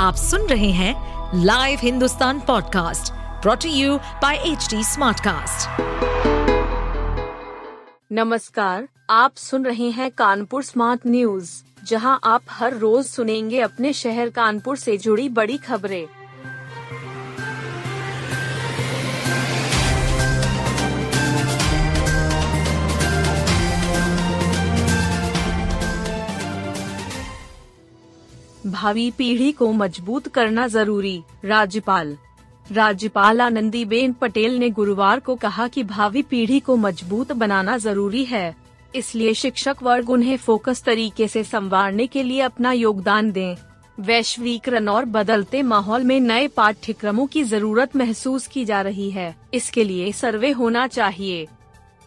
आप सुन रहे हैं live Hindustan podcast brought to you by H Smartcast. नमस्कार, आप सुन रहे हैं कानपुर स्मार्ट न्यूज़ जहाँ आप हर रोज सुनेंगे अपने शहर कानपुर से जुड़ी बड़ी खबरें भावी पीढ़ी को मज़बूत करना ज़रूरी, राज्यपाल। राज्यपाल आनंदीबेन पटेल ने गुरुवार को कहा कि भावी पीढ़ी को मज़बूत बनाना ज़रूरी है, इसलिए शिक्षक वर्ग उन्हें फोकस तरीके से संवारने के लिए अपना योगदान दें। वैश्वीकरण और बदलते माहौल में नए पाठ्यक्रमों की ज़रूरत महसूस की जा रही है, इसके लिए सर्वे होना चाहिए।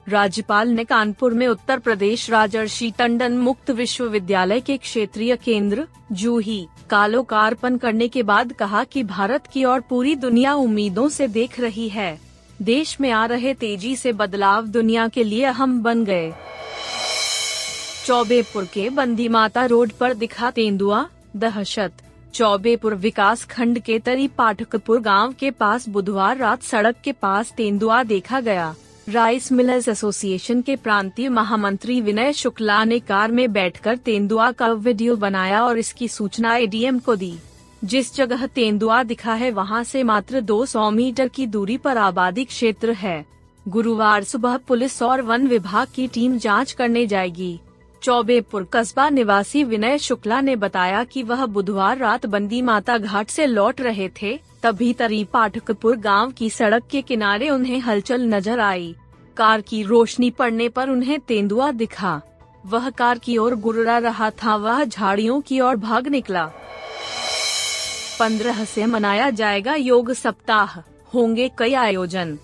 राज्यपाल ने कानपुर में उत्तर प्रदेश राजर्षि टंडन मुक्त विश्वविद्यालय के क्षेत्रीय केंद्र, जूही का लोकार्पण करने के बाद कहा कि भारत की और पूरी दुनिया उम्मीदों से देख रही है। देश में आ रहे तेज़ी से बदलाव दुनिया के लिए अहम बन गए। चौबेपुर के बंदी माता रोड पर दिखा तेंदुआ, दहशत। चौबेपुर विकास खंड के तरी पाठकपुर गाँव के पास बुधवार रात सड़क के पास तेंदुआ देखा गया। राइस मिलर्स एसोसिएशन के प्रांतीय महामंत्री विनय शुक्ला ने कार में बैठकर तेंदुआ का वीडियो बनाया और इसकी सूचना एडीएम को दी। जिस जगह तेंदुआ दिखा है, वहाँ से मात्र 200 मीटर की दूरी पर आबादी क्षेत्र है। गुरुवार सुबह पुलिस और वन विभाग की टीम जाँच करने जाएगी। चौबेपुर कस्बा निवासी विनय शुक्ला ने बताया कि वह बुधवार रात बंदी माता घाट से लौट रहे थे। तभी तरी पाठकपुर गाँव की सड़क के किनारे उन्हें हलचल नज़र आई। कार की रोशनी पड़ने पर उन्हें तेंदुआ दिखा। वह कार की ओर गुर्रा रहा था, वह झाड़ियों की ओर भाग निकला। पंद्रह से मनाया जाएगा योग सप्ताह, होंगे कई आयोजन।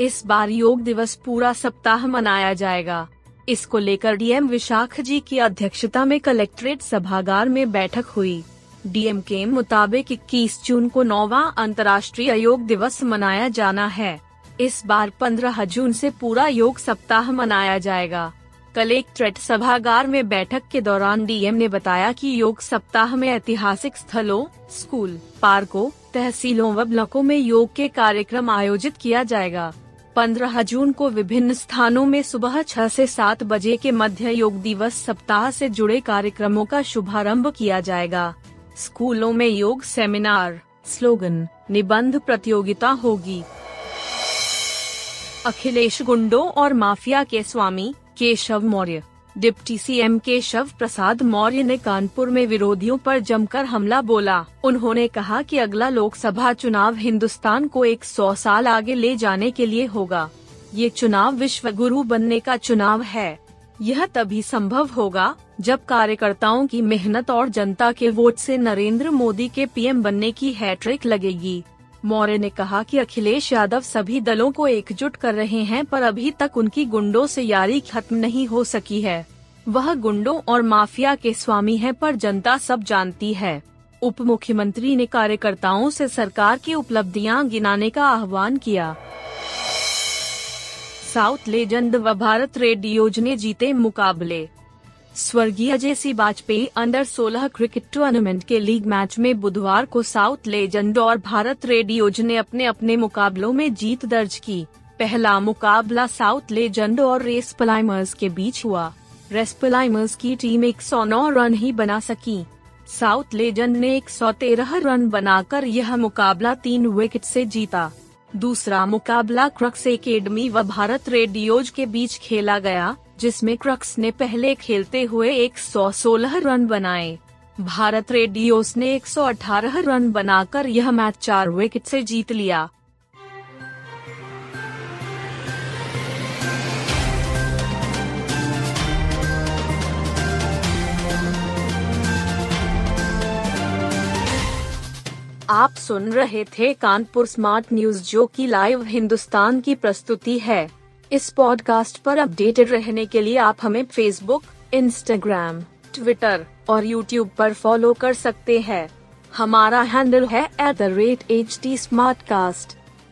इस बार योग दिवस पूरा सप्ताह मनाया जाएगा। इसको लेकर डीएम विशाख जी की अध्यक्षता में कलेक्ट्रेट सभागार में बैठक हुई। डीएम के मुताबिक इक्कीस जून को नौवा अंतर्राष्ट्रीय योग दिवस मनाया जाना है। इस बार 15 जून से पूरा योग सप्ताह मनाया जाएगा। कलेक्ट्रेट सभागार में बैठक के दौरान डीएम ने बताया कि योग सप्ताह में ऐतिहासिक स्थलों, स्कूल, पार्कों, तहसीलों व ब्लॉकों में योग के कार्यक्रम आयोजित किया जाएगा। 15 जून को विभिन्न स्थानों में सुबह 6 से 7 बजे के मध्य योग दिवस सप्ताह से जुड़े कार्यक्रमों का शुभारंभ किया जाएगा। स्कूलों में योग सेमिनार। स्लोगन, निबंध प्रतियोगिता होगी। अखिलेश गुंडो और माफिया के स्वामी, केशव मौर्य। डिप्टी सीएम केशव प्रसाद मौर्य ने कानपुर में विरोधियों पर जमकर हमला बोला। उन्होंने कहा कि अगला लोकसभा चुनाव हिंदुस्तान को 100 साल आगे ले जाने के लिए होगा। ये चुनाव विश्व गुरु बनने का चुनाव है। यह तभी संभव होगा जब कार्यकर्ताओं की मेहनत और जनता के वोट से नरेंद्र मोदी के पीएम बनने की हैट्रिक लगेगी। मौर्य ने कहा कि अखिलेश यादव सभी दलों को एकजुट कर रहे हैं पर अभी तक उनकी गुंडों से यारी खत्म नहीं हो सकी है। वह गुंडों और माफिया के स्वामी हैं पर जनता सब जानती है। उप मुख्यमंत्री ने कार्यकर्ताओं से सरकार की उपलब्धियाँ गिनाने का आह्वान किया। साउथ लेजेंड व भारत रेडियोज ने जीते मुकाबले। स्वर्गीय Ajay C Vajpayee under 16 cricket tournament के लीग मैच में बुधवार को साउथ लेजेंड और भारत रेडियोज ने अपने अपने मुकाबलों में जीत दर्ज की। पहला मुकाबला साउथ लेजेंड और रेस पलाइमर्स के बीच हुआ। रेस पलाइमर्स की टीम 109 रन ही बना सकी। साउथ लेजेंड ने 113 रन बनाकर यह मुकाबला तीन विकेट से जीता। दूसरा मुकाबला क्रक्स एकेडमी व भारत रेडियोज के बीच खेला गया। जिसमें क्रक्स ने पहले खेलते हुए 116 रन बनाए। भारत रेडियोस ने 118 रन बनाकर यह मैच चार विकेट से जीत लिया। आप सुन रहे थे कानपुर स्मार्ट न्यूज़ जो की लाइव हिंदुस्तान की प्रस्तुति है। इस पॉडकास्ट पर अपडेटेड रहने के लिए आप हमें फेसबुक इंस्टाग्राम ट्विटर और यूट्यूब पर फॉलो कर सकते हैं। हमारा हैंडल है at the rate H T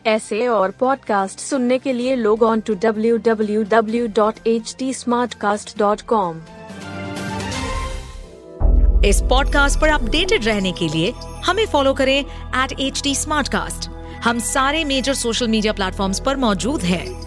ऐसे और पॉडकास्ट सुनने के लिए log on to W W W dot H T इस पॉडकास्ट पर अपडेटेड रहने के लिए हमें फॉलो करें एट एच डी हम सारे मेजर सोशल मीडिया प्लेटफॉर्म्स पर मौजूद हैं।